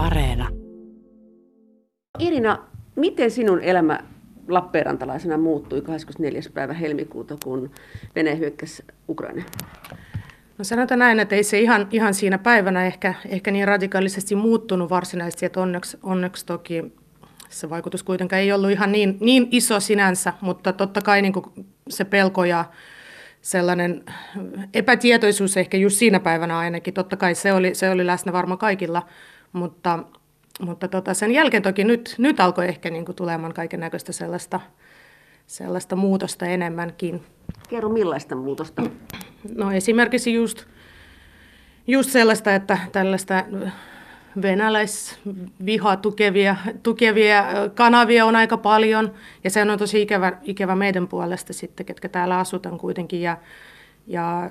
Areena. Irina, miten sinun elämä Lappeenrantalaisena muuttui 24. päivä helmikuuta, kun Venäjä hyökkäsi Ukraina? No sanotaan näin, että ei se ihan, ihan siinä päivänä ehkä, ehkä niin radikaalisesti muuttunut varsinaisesti, että onneksi, onneksi toki se vaikutus kuitenkaan ei ollut ihan niin, niin iso sinänsä, mutta totta kai niin se pelko ja sellainen epätietoisuus ehkä just siinä päivänä ainakin, totta kai se oli, se oli läsnä varmaan kaikilla, mutta, mutta tota, sen jälkeen toki nyt, nyt alkoi ehkä niin kuin tulemaan kaiken näköistä sellaista, sellaista muutosta enemmänkin. Kerro millaista muutosta? No esimerkiksi just, just sellaista, että tällaista venäläisvihaa tukevia, tukevia kanavia on aika paljon, ja se on tosi ikävä, ikävä meidän puolesta sitten, ketkä täällä asutaan kuitenkin, ja, ja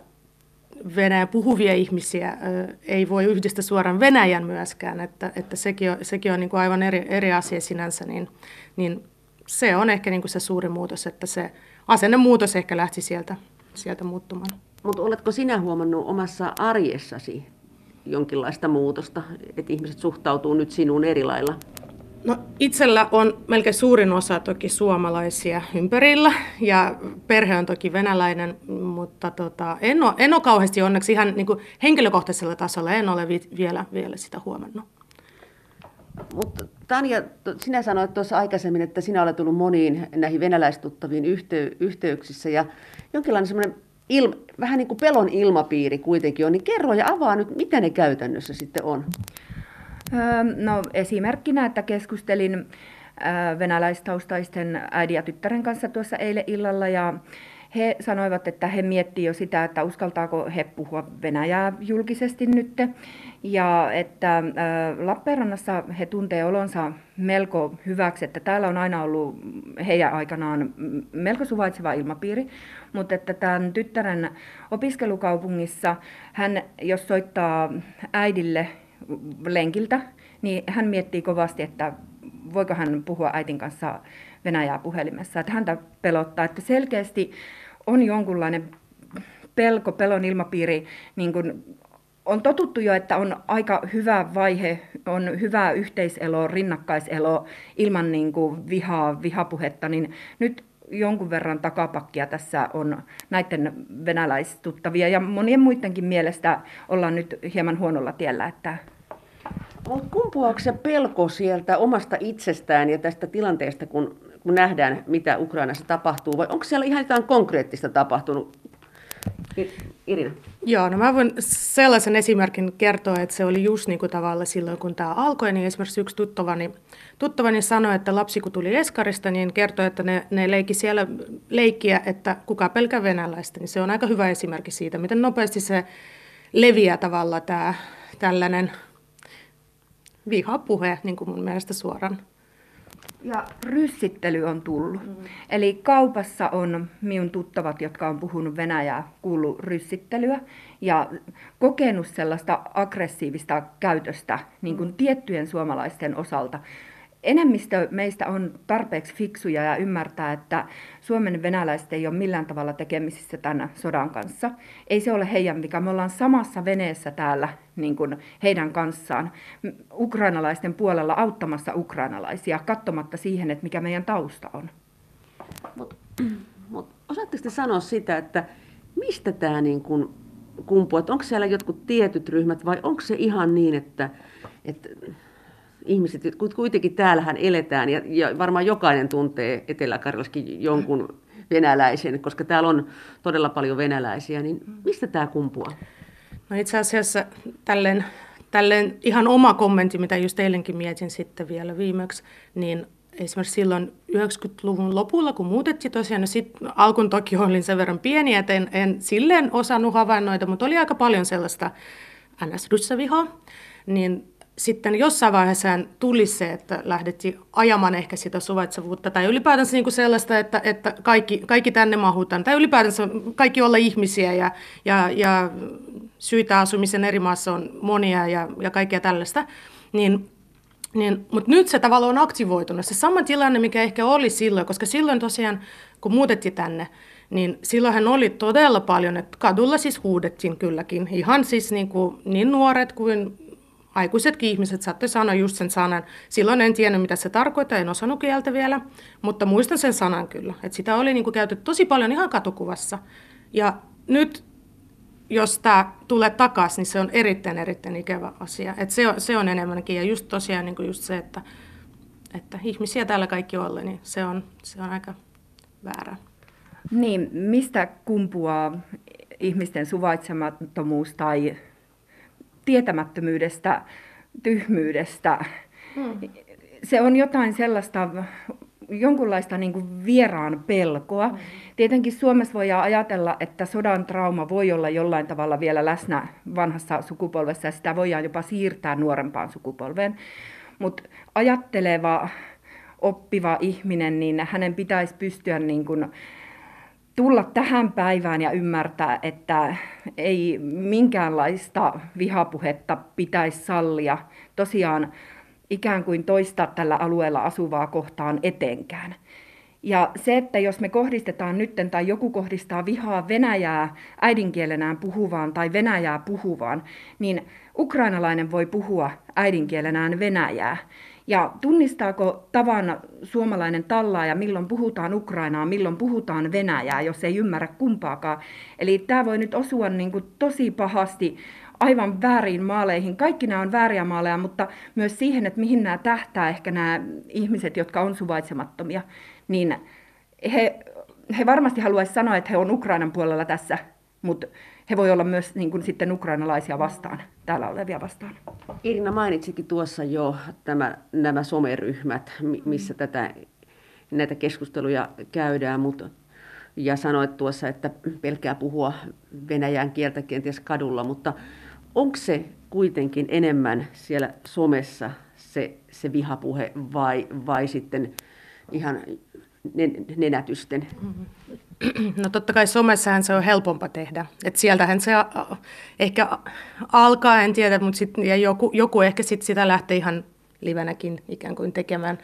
Venäjän puhuvia ihmisiä ei voi yhdistää suoraan Venäjän myöskään, että, että sekin on, sekin on niin kuin aivan eri, eri asia sinänsä, niin, niin se on ehkä niin kuin se suuri muutos, että se asennemuutos ehkä lähti sieltä, sieltä muuttumaan. Mutta oletko sinä huomannut omassa arjessasi jonkinlaista muutosta, että ihmiset suhtautuu nyt sinuun eri lailla? No, itsellä on melkein suurin osa toki suomalaisia ympärillä ja perhe on toki venäläinen, mutta tota, en, ole, en ole kauheasti onneksi ihan niin kuin henkilökohtaisella tasolla, en ole vi- vielä, vielä sitä huomannut. Mutta Tanja, sinä sanoit tuossa aikaisemmin, että sinä olet tullut moniin näihin venäläistuttaviin yhtey- yhteyksissä ja jonkinlainen semmoinen il, vähän niin kuin pelon ilmapiiri kuitenkin on, niin kerro ja avaa nyt, mitä ne käytännössä sitten on. No esimerkkinä, että keskustelin venäläistaustaisten äidin ja tyttären kanssa tuossa eilen illalla ja he sanoivat, että he miettivät jo sitä, että uskaltaako he puhua Venäjää julkisesti nyt. Ja että Lappeenrannassa he tuntee olonsa melko hyväksi, että täällä on aina ollut heidän aikanaan melko suvaitseva ilmapiiri, mutta että tämän tyttären opiskelukaupungissa hän, jos soittaa äidille lenkiltä, niin hän miettii kovasti, että voiko hän puhua äitin kanssa Venäjää puhelimessa. Että häntä pelottaa, että selkeästi on jonkunlainen pelko, pelon ilmapiiri, niin kuin on totuttu jo, että on aika hyvä vaihe, on hyvä yhteiselo, rinnakkaiselo ilman niin kuin vihaa, vihapuhetta, niin nyt jonkun verran takapakkia tässä on näiden venäläistuttavia ja monien muidenkin mielestä ollaan nyt hieman huonolla tiellä, että mutta kumpuaako se pelko sieltä omasta itsestään ja tästä tilanteesta, kun, kun nähdään, mitä Ukrainassa tapahtuu, vai onko siellä ihan jotain konkreettista tapahtunut? Irina. Joo, no mä voin sellaisen esimerkin kertoa, että se oli just niin kuin tavalla silloin, kun tämä alkoi, niin esimerkiksi yksi tuttavani, tuttavani sanoi, että lapsi kun tuli Eskarista, niin kertoi, että ne, ne leikki siellä leikkiä, että kuka pelkää venäläistä, niin se on aika hyvä esimerkki siitä, miten nopeasti se leviää tavalla tämä tällainen vihapuhe niin kuin mun mielestä suoraan. Ja ryssittely on tullut. Mm. Eli kaupassa on minun tuttavat, jotka on puhunut Venäjää, kuullut ryssittelyä ja kokenut sellaista aggressiivista käytöstä niin kuin mm. tiettyjen suomalaisten osalta enemmistö meistä on tarpeeksi fiksuja ja ymmärtää, että Suomen venäläiset ei ole millään tavalla tekemisissä tämän sodan kanssa. Ei se ole heidän vika. Me ollaan samassa veneessä täällä niin kuin heidän kanssaan, ukrainalaisten puolella auttamassa ukrainalaisia, katsomatta siihen, että mikä meidän tausta on. Mutta mut, osaatteko te sanoa sitä, että mistä tämä niin kuin kumpuaa? Onko siellä jotkut tietyt ryhmät vai onko se ihan niin, että, että ihmiset, kuitenkin täällähän eletään ja, ja varmaan jokainen tuntee Etelä-Karjalassakin jonkun venäläisen, koska täällä on todella paljon venäläisiä, niin mistä tämä kumpuaa? No itse asiassa tälleen, tälleen ihan oma kommentti, mitä just eilenkin mietin sitten vielä viimeksi, niin esimerkiksi silloin 90-luvun lopulla, kun muutettiin tosiaan, no sitten alkuun toki olin sen verran pieni, että en, en silleen osannut havainnoida, mutta oli aika paljon sellaista ns niin sitten jossain vaiheessa tuli se, että lähdettiin ajamaan ehkä sitä suvaitsevuutta tai ylipäätänsä niin kuin sellaista, että, että kaikki, kaikki tänne mahutaan tai ylipäätänsä kaikki olla ihmisiä ja, ja, ja syitä asumisen eri maassa on monia ja, ja kaikkea tällaista. Niin, niin, mutta nyt se tavallaan on aktivoitunut. Se sama tilanne, mikä ehkä oli silloin, koska silloin tosiaan, kun muutettiin tänne, niin silloinhan oli todella paljon, että kadulla siis huudettiin kylläkin. Ihan siis niin, kuin, niin nuoret kuin aikuisetkin ihmiset saattoi sanoa just sen sanan. Silloin en tiennyt, mitä se tarkoittaa, en osannut kieltä vielä, mutta muistan sen sanan kyllä. Että sitä oli niin kuin käytetty tosi paljon ihan katukuvassa. Ja nyt, jos tämä tulee takaisin, niin se on erittäin, erittäin ikävä asia. Et se, on, se on enemmänkin. Ja just tosiaan niin kuin just se, että, että ihmisiä täällä kaikki olla, niin se on, se on aika väärä. Niin, mistä kumpuaa ihmisten suvaitsemattomuus tai tietämättömyydestä, tyhmyydestä. Hmm. Se on jotain sellaista, jonkunlaista niin kuin vieraan pelkoa. Hmm. Tietenkin Suomessa voi ajatella, että sodan trauma voi olla jollain tavalla vielä läsnä vanhassa sukupolvessa ja sitä voidaan jopa siirtää nuorempaan sukupolveen. Mutta ajatteleva, oppiva ihminen, niin hänen pitäisi pystyä niin kuin tulla tähän päivään ja ymmärtää, että ei minkäänlaista vihapuhetta pitäisi sallia tosiaan ikään kuin toista tällä alueella asuvaa kohtaan etenkään. Ja se, että jos me kohdistetaan nytten tai joku kohdistaa vihaa Venäjää äidinkielenään puhuvaan tai Venäjää puhuvaan, niin ukrainalainen voi puhua äidinkielenään Venäjää. Ja tunnistaako tavan suomalainen tallaaja, milloin puhutaan Ukrainaa, milloin puhutaan Venäjää, jos ei ymmärrä kumpaakaan. Eli tämä voi nyt osua niin kuin tosi pahasti aivan väärin maaleihin. Kaikki nämä on vääriä maaleja, mutta myös siihen, että mihin nämä tähtää ehkä nämä ihmiset, jotka on suvaitsemattomia, niin he, he varmasti haluaisivat sanoa, että he on Ukrainan puolella tässä, mutta he voi olla myös niin kuin sitten ukrainalaisia vastaan, täällä olevia vastaan. Irina mainitsikin tuossa jo tämä, nämä someryhmät, missä tätä, näitä keskusteluja käydään, mutta ja sanoit tuossa, että pelkää puhua venäjän kieltä kenties kadulla, mutta onko se kuitenkin enemmän siellä somessa se, se vihapuhe vai, vai sitten ihan nenätysten? Mm-hmm. No totta kai somessahan se on helpompa tehdä. Et sieltähän se ehkä alkaa, en tiedä, mutta sit, ja joku, joku ehkä sit sitä lähtee ihan livenäkin ikään kuin tekemään.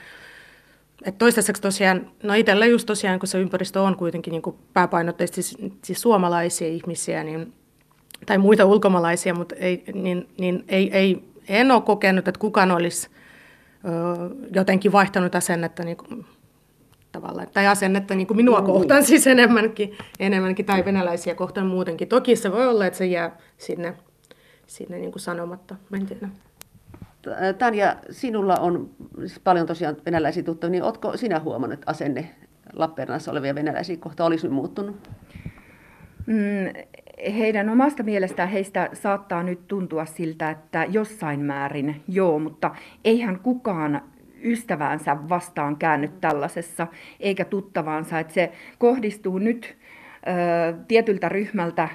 Et toistaiseksi tosiaan, no itsellä just tosiaan, kun se ympäristö on kuitenkin niin kuin pääpainotteisesti siis, siis suomalaisia ihmisiä, niin, tai muita ulkomaalaisia, mutta ei, niin, niin ei, ei, en ole kokenut, että kukaan olisi ö, jotenkin vaihtanut asennetta niin kuin tavalla, tai asennetta niin kuin minua mm. kohtaan siis enemmänkin, enemmänkin, tai venäläisiä kohtaan muutenkin. Toki se voi olla, että se jää sinne, sinne niin kuin sanomatta, mä en tiedä. Tanja, sinulla on siis paljon tosiaan venäläisiä tuttuja, niin oletko sinä huomannut, että asenne Lappeenrannassa olevia venäläisiä kohtaan olisi muuttunut? Mm, heidän omasta mielestään heistä saattaa nyt tuntua siltä, että jossain määrin joo, mutta eihän kukaan ystäväänsä vastaan käännyt tällaisessa, eikä tuttavaansa. Että se kohdistuu nyt ö, tietyltä ryhmältä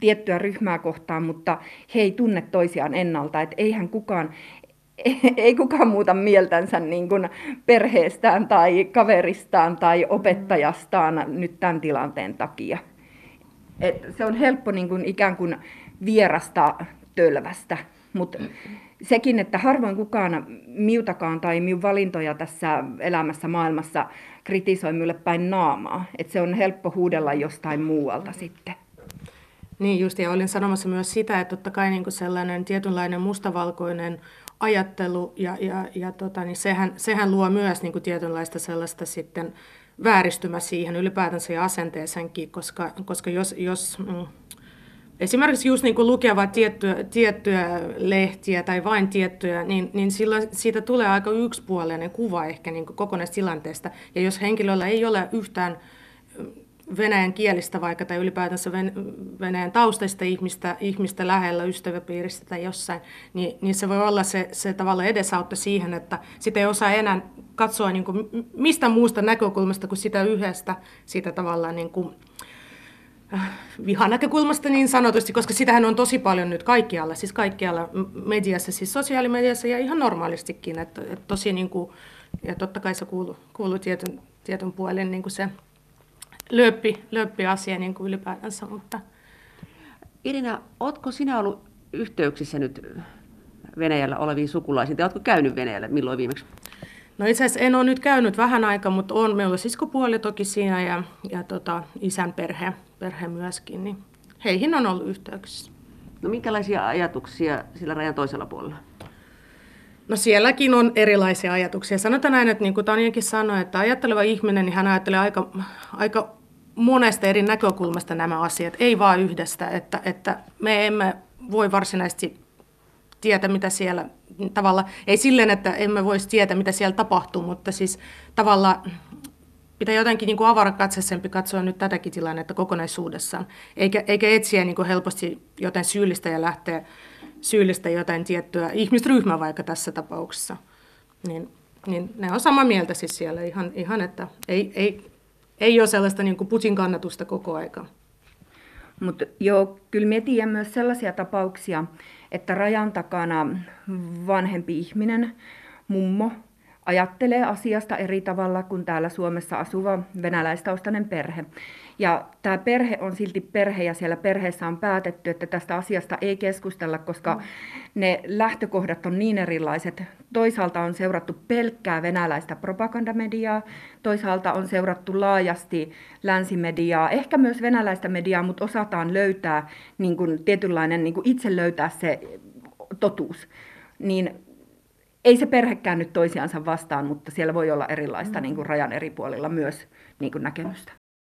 tiettyä ryhmää kohtaan, mutta he ei tunne toisiaan ennalta. Että eihän kukaan, ei kukaan muuta mieltänsä niin kuin perheestään tai kaveristaan tai opettajastaan nyt tämän tilanteen takia. Et se on helppo niin kuin ikään kuin vierasta tölvästä, mutta sekin, että harvoin kukaan miutakaan tai minun valintoja tässä elämässä maailmassa kritisoi minulle päin naamaa. Että se on helppo huudella jostain muualta sitten. Niin just, ja olin sanomassa myös sitä, että totta kai niin sellainen tietynlainen mustavalkoinen ajattelu, ja, ja, ja tota, niin sehän, sehän luo myös niin tietynlaista sellaista sitten vääristymä siihen ylipäätänsä ja asenteeseenkin, koska, koska jos, jos mm, esimerkiksi just niin kuin lukea vain tiettyjä, tiettyjä lehtiä tai vain tiettyjä, niin, niin silloin siitä tulee aika yksipuolinen kuva ehkä niin kuin kokonaistilanteesta. Ja jos henkilöllä ei ole yhtään venäjän kielistä vaikka tai ylipäätänsä venäjän taustaista ihmistä, ihmistä lähellä ystäväpiiristä tai jossain, niin, niin se voi olla se, se tavalla edesautta siihen, että sitä ei osaa enää katsoa niin kuin mistä muusta näkökulmasta kuin sitä yhdestä, sitä tavallaan niin kuin, Äh, vihan näkökulmasta niin sanotusti, koska sitähän on tosi paljon nyt kaikkialla, siis kaikkialla mediassa, siis sosiaalimediassa ja ihan normaalistikin, että, että tosi niin kuin, ja totta kai se kuuluu, kuuluu tietyn, tietyn puolen niin kuin se löppi asia niin kuin ylipäätänsä, mutta... Irina, oletko sinä ollut yhteyksissä nyt Venäjällä oleviin sukulaisiin, tai oletko käynyt Venäjällä milloin viimeksi? No itse asiassa en ole nyt käynyt vähän aikaa, mutta on, meillä on siskopuoli toki siinä ja, ja tota, isän perhe, perhe myöskin, niin heihin on ollut yhteyksissä. No minkälaisia ajatuksia sillä rajan toisella puolella? No sielläkin on erilaisia ajatuksia. Sanotaan näin, että niin kuin Tanjakin sanoi, että ajatteleva ihminen, niin hän ajattelee aika, aika monesta eri näkökulmasta nämä asiat, ei vain yhdestä, että, että me emme voi varsinaisesti tietää, mitä siellä tavalla, ei silleen, että emme voisi tietää, mitä siellä tapahtuu, mutta siis tavallaan pitää jotenkin niin avarakatseisempi katsoa nyt tätäkin tilannetta kokonaisuudessaan, eikä, eikä etsiä niin kuin helposti jotain syyllistä ja lähteä syyllistä jotain tiettyä ihmisryhmää vaikka tässä tapauksessa. Niin, niin ne on samaa mieltä siis siellä ihan, ihan että ei, ei, ei ole sellaista niin kuin Putin kannatusta koko aika. Mutta joo, kyllä me tiedän myös sellaisia tapauksia, että rajan takana vanhempi ihminen, mummo, ajattelee asiasta eri tavalla kuin täällä Suomessa asuva venäläistaustainen perhe. Ja tämä perhe on silti perhe ja siellä perheessä on päätetty, että tästä asiasta ei keskustella, koska mm. ne lähtökohdat on niin erilaiset. Toisaalta on seurattu pelkkää venäläistä propagandamediaa, toisaalta on seurattu laajasti länsimediaa, ehkä myös venäläistä mediaa, mutta osataan löytää niin kuin tietynlainen, niin kuin itse löytää se totuus. Niin ei se perhekään nyt toisiansa vastaan, mutta siellä voi olla erilaista mm. niin kuin rajan eri puolilla myös niin kuin näkemystä.